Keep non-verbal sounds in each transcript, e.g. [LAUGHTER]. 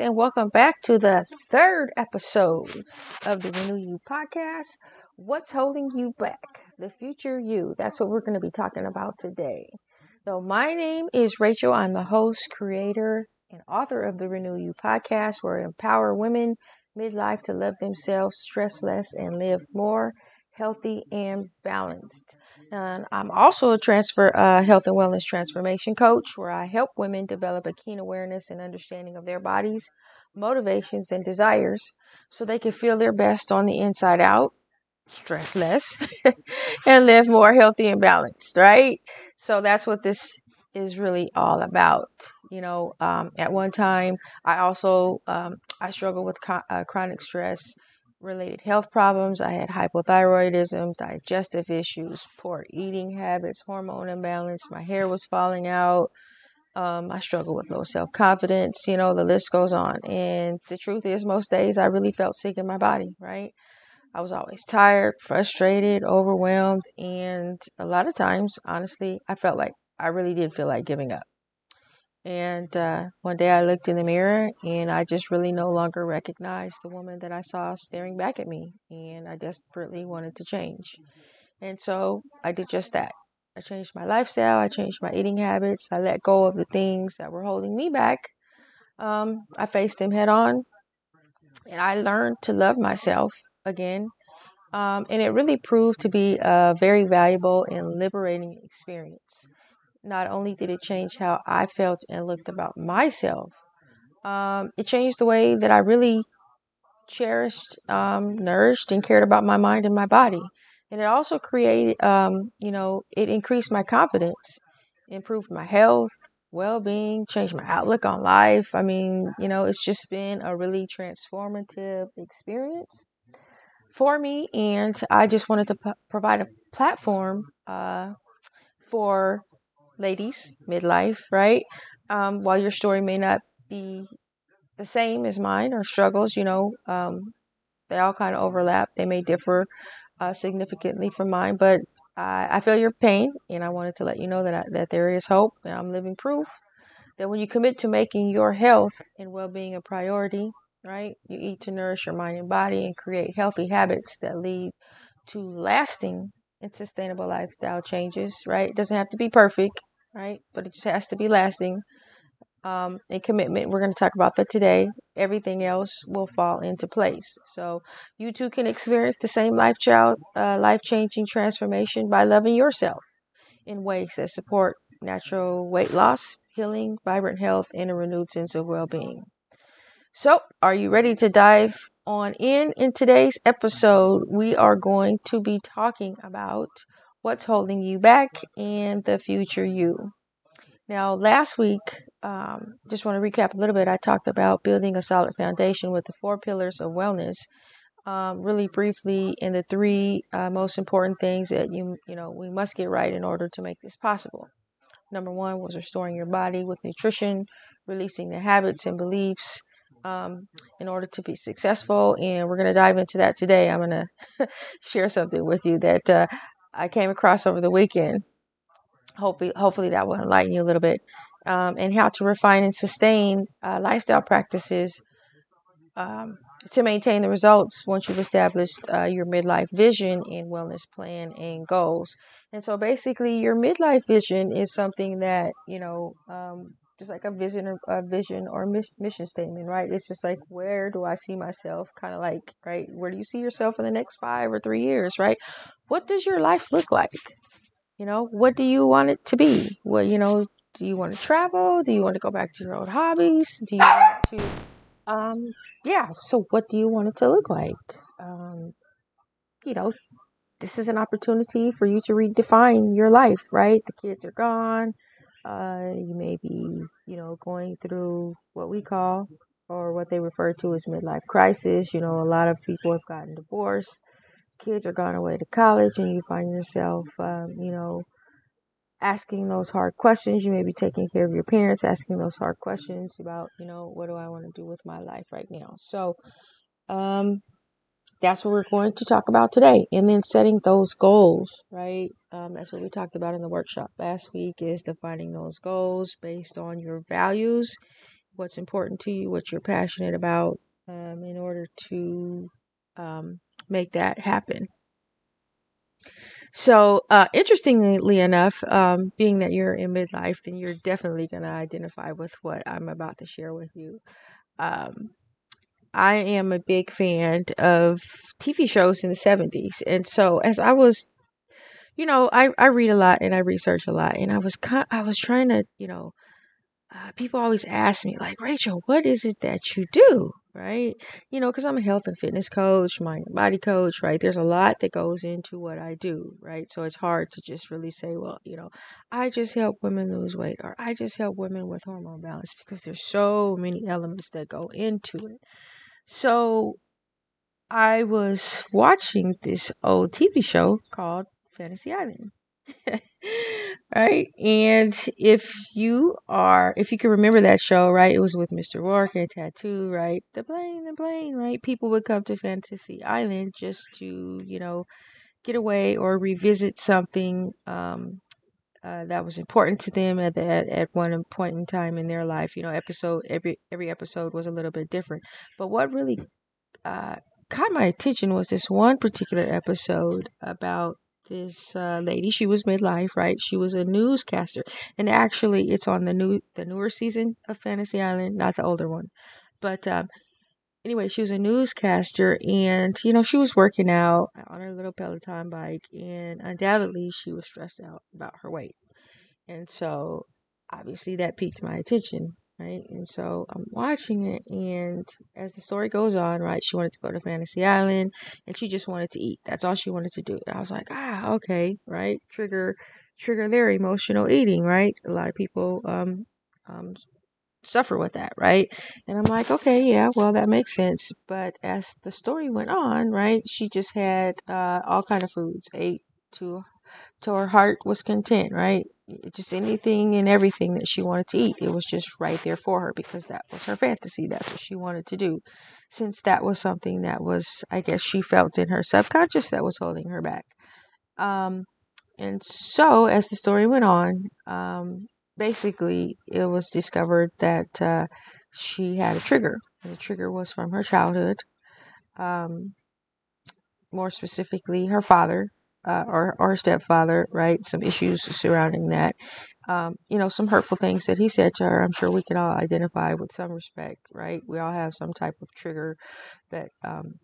And welcome back to the third episode of the Renew You podcast. What's holding you back? The future you. That's what we're going to be talking about today. So, my name is Rachael. I'm the host, creator, and author of the Renew You podcast, where I empower women midlife to love themselves, stress less, and live more healthy and balanced. And I'm also a transfer uh, health and wellness transformation coach where I help women develop a keen awareness and understanding of their bodies, motivations, and desires so they can feel their best on the inside out, stress less, [LAUGHS] and live more healthy and balanced, right? So that's what this is really all about. You know, um, at one time, I also um, I struggled with co- uh, chronic stress related health problems. I had hypothyroidism, digestive issues, poor eating habits, hormone imbalance. My hair was falling out. Um, I struggled with low self confidence. You know, the list goes on. And the truth is, most days I really felt sick in my body, right? I was always tired, frustrated, overwhelmed. And a lot of times, honestly, I felt like I really did feel like giving up. And uh, one day I looked in the mirror and I just really no longer recognized the woman that I saw staring back at me. And I desperately wanted to change. And so I did just that. I changed my lifestyle, I changed my eating habits, I let go of the things that were holding me back. Um, I faced them head on and I learned to love myself again. Um, and it really proved to be a very valuable and liberating experience not only did it change how I felt and looked about myself, um, it changed the way that I really cherished, um, nourished, and cared about my mind and my body. And it also created, um, you know, it increased my confidence, improved my health, well being, changed my outlook on life. I mean, you know, it's just been a really transformative experience for me. And I just wanted to p- provide a platform uh, for ladies, midlife, right? Um, while your story may not be the same as mine or struggles, you know, um, they all kind of overlap. They may differ uh, significantly from mine, but I, I, feel your pain, and I wanted to let you know that I, that there is hope. And I'm living proof that when you commit to making your health and well-being a priority, right, you eat to nourish your mind and body and create healthy habits that lead to lasting and sustainable lifestyle changes, right? It doesn't have to be perfect, right? But it just has to be lasting. Um, and commitment. We're going to talk about that today. Everything else will fall into place. So you too can experience the same life child, uh, life changing transformation by loving yourself in ways that support natural weight loss, healing, vibrant health, and a renewed sense of well being. So, are you ready to dive on in? In today's episode, we are going to be talking about what's holding you back and the future you. Now, last week, um, just want to recap a little bit. I talked about building a solid foundation with the four pillars of wellness. Um, really briefly, and the three uh, most important things that you you know we must get right in order to make this possible. Number one was restoring your body with nutrition, releasing the habits and beliefs um, in order to be successful. And we're going to dive into that today. I'm going [LAUGHS] to share something with you that uh, I came across over the weekend. Hopefully, hopefully that will enlighten you a little bit. Um, and how to refine and sustain uh, lifestyle practices um, to maintain the results once you've established uh, your midlife vision and wellness plan and goals. And so, basically, your midlife vision is something that you know um, just like a vision or a vision or mission statement, right? It's just like where do I see myself? Kind of like, right? Where do you see yourself in the next five or three years, right? What does your life look like? You know, what do you want it to be? What you know, do you want to travel? Do you want to go back to your old hobbies? Do you want to, um, yeah. So what do you want it to look like? Um, you know, this is an opportunity for you to redefine your life, right? The kids are gone uh, you may be, you know, going through what we call or what they refer to as midlife crisis. You know, a lot of people have gotten divorced, kids are gone away to college, and you find yourself, um, you know, asking those hard questions. You may be taking care of your parents, asking those hard questions about, you know, what do I want to do with my life right now? So, um, that's what we're going to talk about today. And then setting those goals, right? Um, that's what we talked about in the workshop last week is defining those goals based on your values what's important to you, what you're passionate about, um, in order to um, make that happen. So, uh, interestingly enough, um, being that you're in midlife, then you're definitely going to identify with what I'm about to share with you. Um, I am a big fan of TV shows in the 70s. And so, as I was, you know, I, I read a lot and I research a lot, and I was, I was trying to, you know, uh, people always ask me, like, Rachael, what is it that you do? Right? You know, because I'm a health and fitness coach, mind and body coach, right? There's a lot that goes into what I do, right? So it's hard to just really say, well, you know, I just help women lose weight or I just help women with hormone balance because there's so many elements that go into it. So I was watching this old TV show called Fantasy Island. [LAUGHS] right? And if you are, if you can remember that show, right? It was with Mr. Roarke and Tattoo, right? The plane, the plane, right? People would come to Fantasy Island just to, you know, get away or revisit something um, uh, that was important to them at, at at one point in time in their life. You know, episode every every episode was a little bit different. But what really uh, caught my attention was this one particular episode about this uh, lady. She was midlife, right? She was a newscaster, and actually, it's on the new the newer season of Fantasy Island, not the older one. But um, anyway, she was a newscaster, and you know, she was working out on her little Peloton bike, and undoubtedly, she was stressed out about her weight, and so obviously that piqued my attention right? And so I'm watching it, and as the story goes on, right, she wanted to go to Fantasy Island, and she just wanted to eat. That's all she wanted to do. I was like, ah, okay, right? Trigger, trigger their emotional eating, right? A lot of people um, um, suffer with that, right? And I'm like, okay, yeah, well, that makes sense. But as the story went on, right, she just had uh, all kind of foods, ate to till her heart was content, right? Just anything and everything that she wanted to eat. It was just right there for her because that was her fantasy. That's what she wanted to do. Since that was something that was, I guess, she felt in her subconscious that was holding her back. Um, and so, as the story went on, um, basically, it was discovered that uh, she had a trigger. The trigger was from her childhood. Um, more specifically, her father uh, or, or stepfather, right? Some issues surrounding that. Um, you know, some hurtful things that he said to her. I'm sure we can all identify with some respect, right? We all have some type of trigger that um,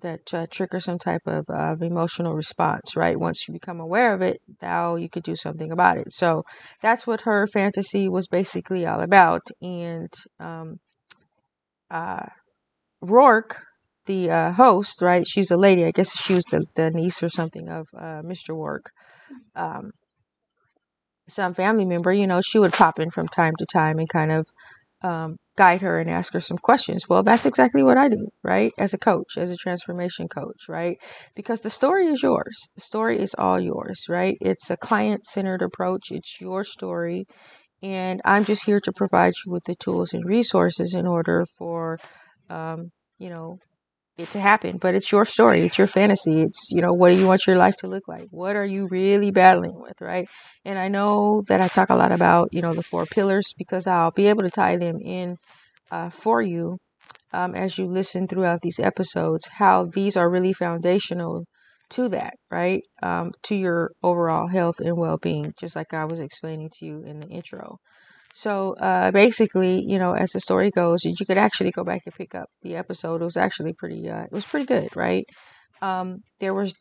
that uh, trigger some type of, uh, emotional response, right? Once you become aware of it, now you could do something about it. So that's what her fantasy was basically all about. And um, uh, Roarke the uh, host, right? She's a lady. I guess she was the, the niece or something of uh, Mr. Roarke. Um, some family member, you know, she would pop in from time to time and kind of um, guide her and ask her some questions. Well, that's exactly what I do, right? As a coach, as a transformation coach, right? Because the story is yours. The story is all yours, right? It's a client centered approach, it's your story. And I'm just here to provide you with the tools and resources in order for, um, you know, it to happen, but it's your story, it's your fantasy. It's, you know, what do you want your life to look like? What are you really battling with, right? And I know that I talk a lot about, you know, the four pillars because I'll be able to tie them in uh, for you um, as you listen throughout these episodes, how these are really foundational to that, right? Um, to your overall health and well being, just like I was explaining to you in the intro. So uh, basically, you know, as the story goes, you could actually go back and pick up the episode. It was actually pretty. Uh, it was pretty good, right? Um, there was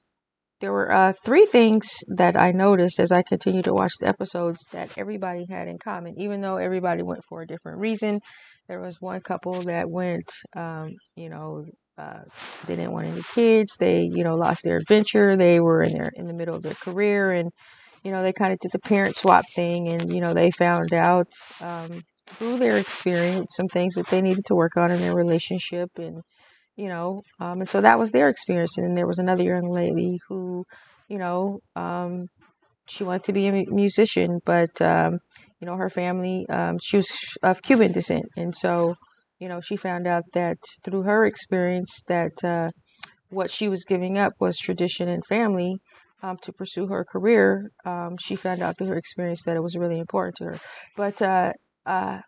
there were uh, three things that I noticed as I continued to watch the episodes that everybody had in common, even though everybody went for a different reason. There was one couple that went, um, you know, uh, they didn't want any kids. They, you know, lost their adventure. They were in their in the middle of their career, and you know, they kind of did the parent swap thing and, you know, they found out um, through their experience some things that they needed to work on in their relationship. And, you know, um, and so that was their experience. And then there was another young lady who, you know, um, she wanted to be a musician, but, um, you know, her family, um, she was of Cuban descent. And so, you know, she found out that through her experience that uh, what she was giving up was tradition and family um, to pursue her career, um, she found out through her experience that it was really important to her. But uh, uh,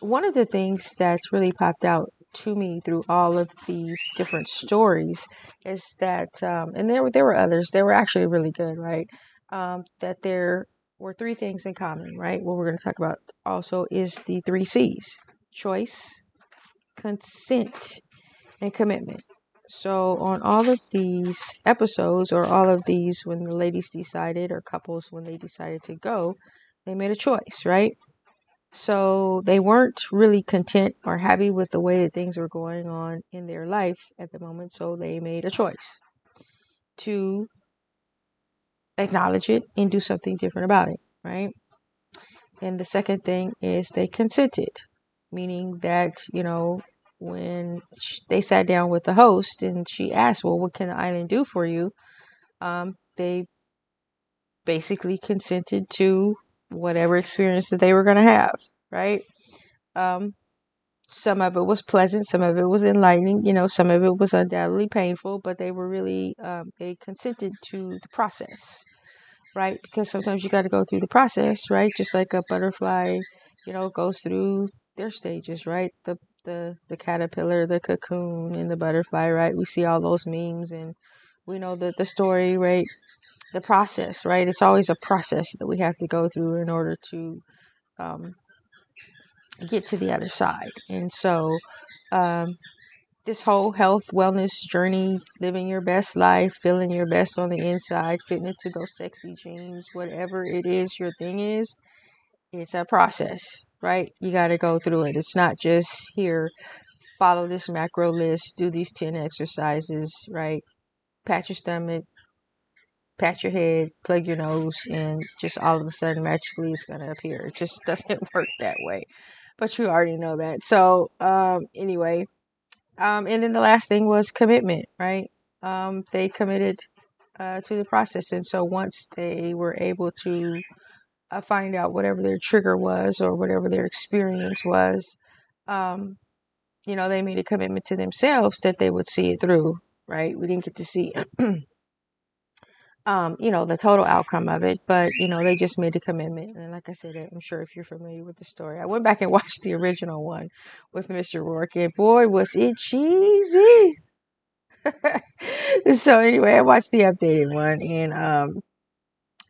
one of the things that's really popped out to me through all of these different stories is that, um, and there were there were others. They were actually really good, right? Um, that there were three things in common, right? What we're going to talk about also is the three C's: choice, consent, and commitment. So, on all of these episodes, or all of these, when the ladies decided, or couples, when they decided to go, they made a choice, right? So, they weren't really content or happy with the way that things were going on in their life at the moment. So, they made a choice to acknowledge it and do something different about it, right? And the second thing is they consented, meaning that, you know, when they sat down with the host and she asked, Well, what can the island do for you? Um, they basically consented to whatever experience that they were going to have, right? Um, some of it was pleasant, some of it was enlightening, you know, some of it was undoubtedly painful, but they were really, um, they consented to the process, right? Because sometimes you got to go through the process, right? Just like a butterfly, you know, goes through their stages, right? The the the caterpillar, the cocoon, and the butterfly, right? We see all those memes and we know the the story, right? The process, right? It's always a process that we have to go through in order to um, get to the other side. And so, um, this whole health wellness journey, living your best life, feeling your best on the inside, fitting into those sexy jeans, whatever it is your thing is, it's a process right? You got to go through it. It's not just here, follow this macro list, do these 10 exercises, right? Pat your stomach, pat your head, plug your nose, and just all of a sudden magically it's going to appear. It just [LAUGHS] doesn't work that way. But you already know that. So, um, anyway, um, and then the last thing was commitment, right? Um, they committed uh, to the process. And so once they were able to uh, find out whatever their trigger was or whatever their experience was, um, you know, they made a commitment to themselves that they would see it through, right? We didn't get to see, [CLEARS THROAT] um, you know, the total outcome of it, but, you know, they just made a commitment. And like I said, I'm sure if you're familiar with the story, I went back and [LAUGHS] watched the original one with Mr. Roarke, and boy, was it cheesy. [LAUGHS] so anyway, I watched the updated one, and um,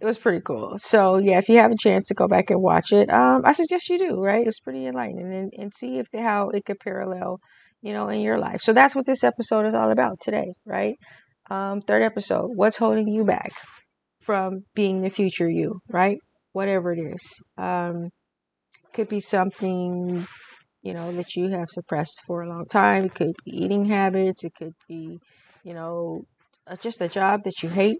it was pretty cool. So yeah, if you have a chance to go back and watch it, um, I suggest you do. Right, it's pretty enlightening, and, and see if how it could parallel, you know, in your life. So that's what this episode is all about today, right? Um, third episode. What's holding you back from being the future you? Right, whatever it is. Um, could be something you know that you have suppressed for a long time. It could be eating habits. It could be, you know, just a job that you hate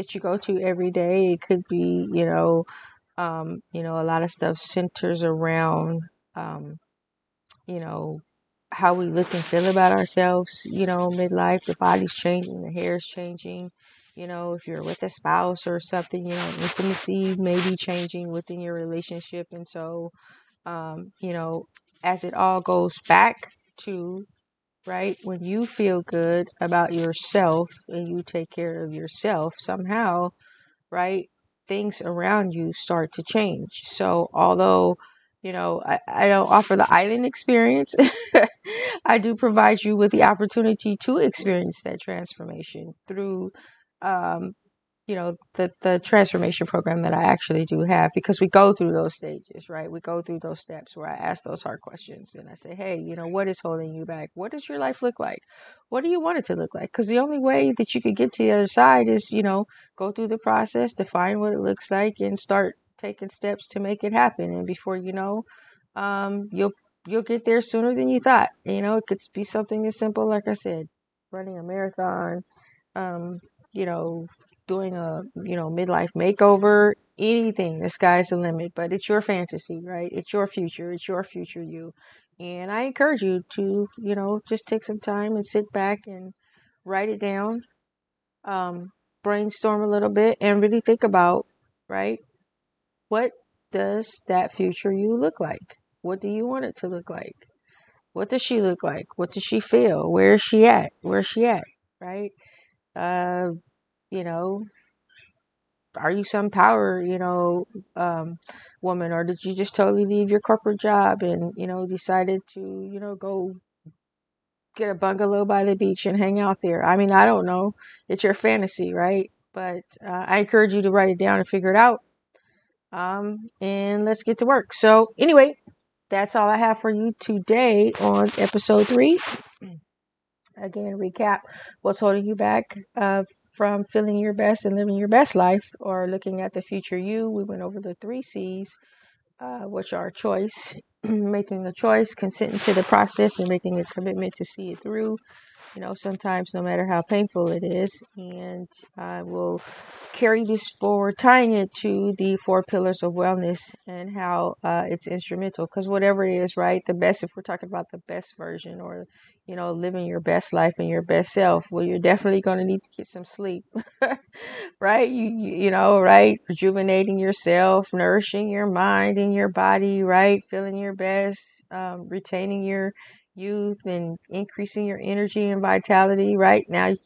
that you go to every day. It could be, you know, um, you know, a lot of stuff centers around, um, you know, how we look and feel about ourselves. You know, midlife, the body's changing, the hair's changing. You know, if you're with a spouse or something, you know, intimacy may be changing within your relationship, and so, um, you know, as it all goes back to right? When you feel good about yourself and you take care of yourself, somehow, right, things around you start to change. So, although, you know, I, I don't offer the island experience, [LAUGHS] I do provide you with the opportunity to experience that transformation through um, you know the the transformation program that I actually do have because we go through those stages, right? We go through those steps where I ask those hard questions and I say, "Hey, you know, what is holding you back? What does your life look like? What do you want it to look like?" Because the only way that you could get to the other side is, you know, go through the process, define what it looks like, and start taking steps to make it happen. And before you know, um, you'll you'll get there sooner than you thought. You know, it could be something as simple, like I said, running a marathon. Um, you know, doing a you know midlife makeover anything the sky's the limit but it's your fantasy right? It's your future it's your future you. And i encourage you to you know just take some time and sit back and write it down um, brainstorm a little bit and really think about right what does that future you look like? What do you want it to look like? What does she look like? What does she feel? Where is she at? Where's she at? Right? Uh you know, are you some power, you know, um, woman, or did you just totally leave your corporate job and you know decided to you know go get a bungalow by the beach and hang out there? I mean, I don't know. It's your fantasy, right? But uh, I encourage you to write it down and figure it out. Um, and let's get to work. So, anyway, that's all I have for you today on episode three. [CLEARS THROAT] Again, recap what's holding you back uh, from feeling your best and living your best life or looking at the future you. We went over the three C's, uh, which are choice, [CLEARS THROAT] making a choice, consenting to the process, and making a commitment to see it through you know, sometimes no matter how painful it is. And I will carry this forward, tying it to the four pillars of wellness and how uh, it's instrumental. Because whatever it is, right, the best, if we're talking about the best version or, you know, living your best life and your best self, well, you're definitely going to need to get some sleep, [LAUGHS] right? You, you, know, right? Rejuvenating yourself, nourishing your mind and your body, right? Feeling your best, um, retaining your youth and increasing your energy and vitality right now you,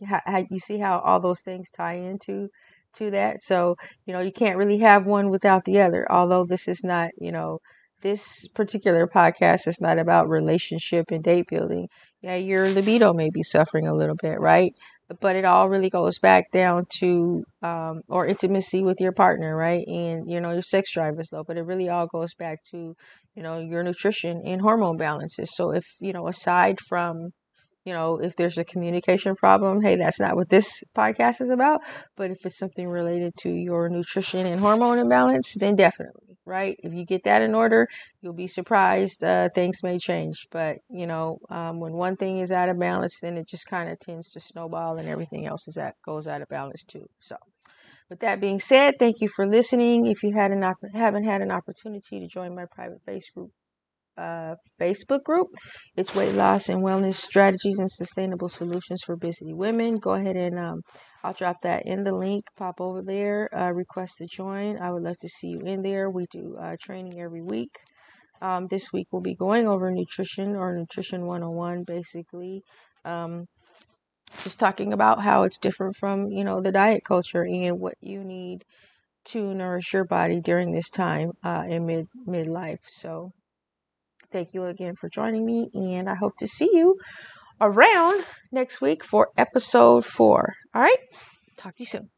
you see how all those things tie into to that so you know you can't really have one without the other although this is not you know this particular podcast is not about relationship and date building. Yeah your libido may be suffering a little bit right? But it all really goes back down to um, or intimacy with your partner right? And you know your sex drive is low but it really all goes back to you know your nutrition and hormone balances. So if you know aside from you know if there's a communication problem hey that's not what this podcast is about. But if it's something related to your nutrition and hormone imbalance then definitely right? If you get that in order you'll be surprised uh, things may change. But you know um, when one thing is out of balance then it just kind of tends to snowball and everything else is that goes out of balance too. So with that being said, thank you for listening. If you had an op- haven't had an opportunity to join my private face group, uh, Facebook group, it's Weight Loss and Wellness Strategies and Sustainable Solutions for Busy Women. Go ahead and um, I'll drop that in the link. Pop over there, uh, request to join. I would love to see you in there. We do uh, training every week. Um, this week we'll be going over nutrition or nutrition 101 basically. Um, just talking about how it's different from you know the diet culture and what you need to nourish your body during this time uh, in mid midlife. So thank you again for joining me, and I hope to see you around next week for episode four. All right, talk to you soon.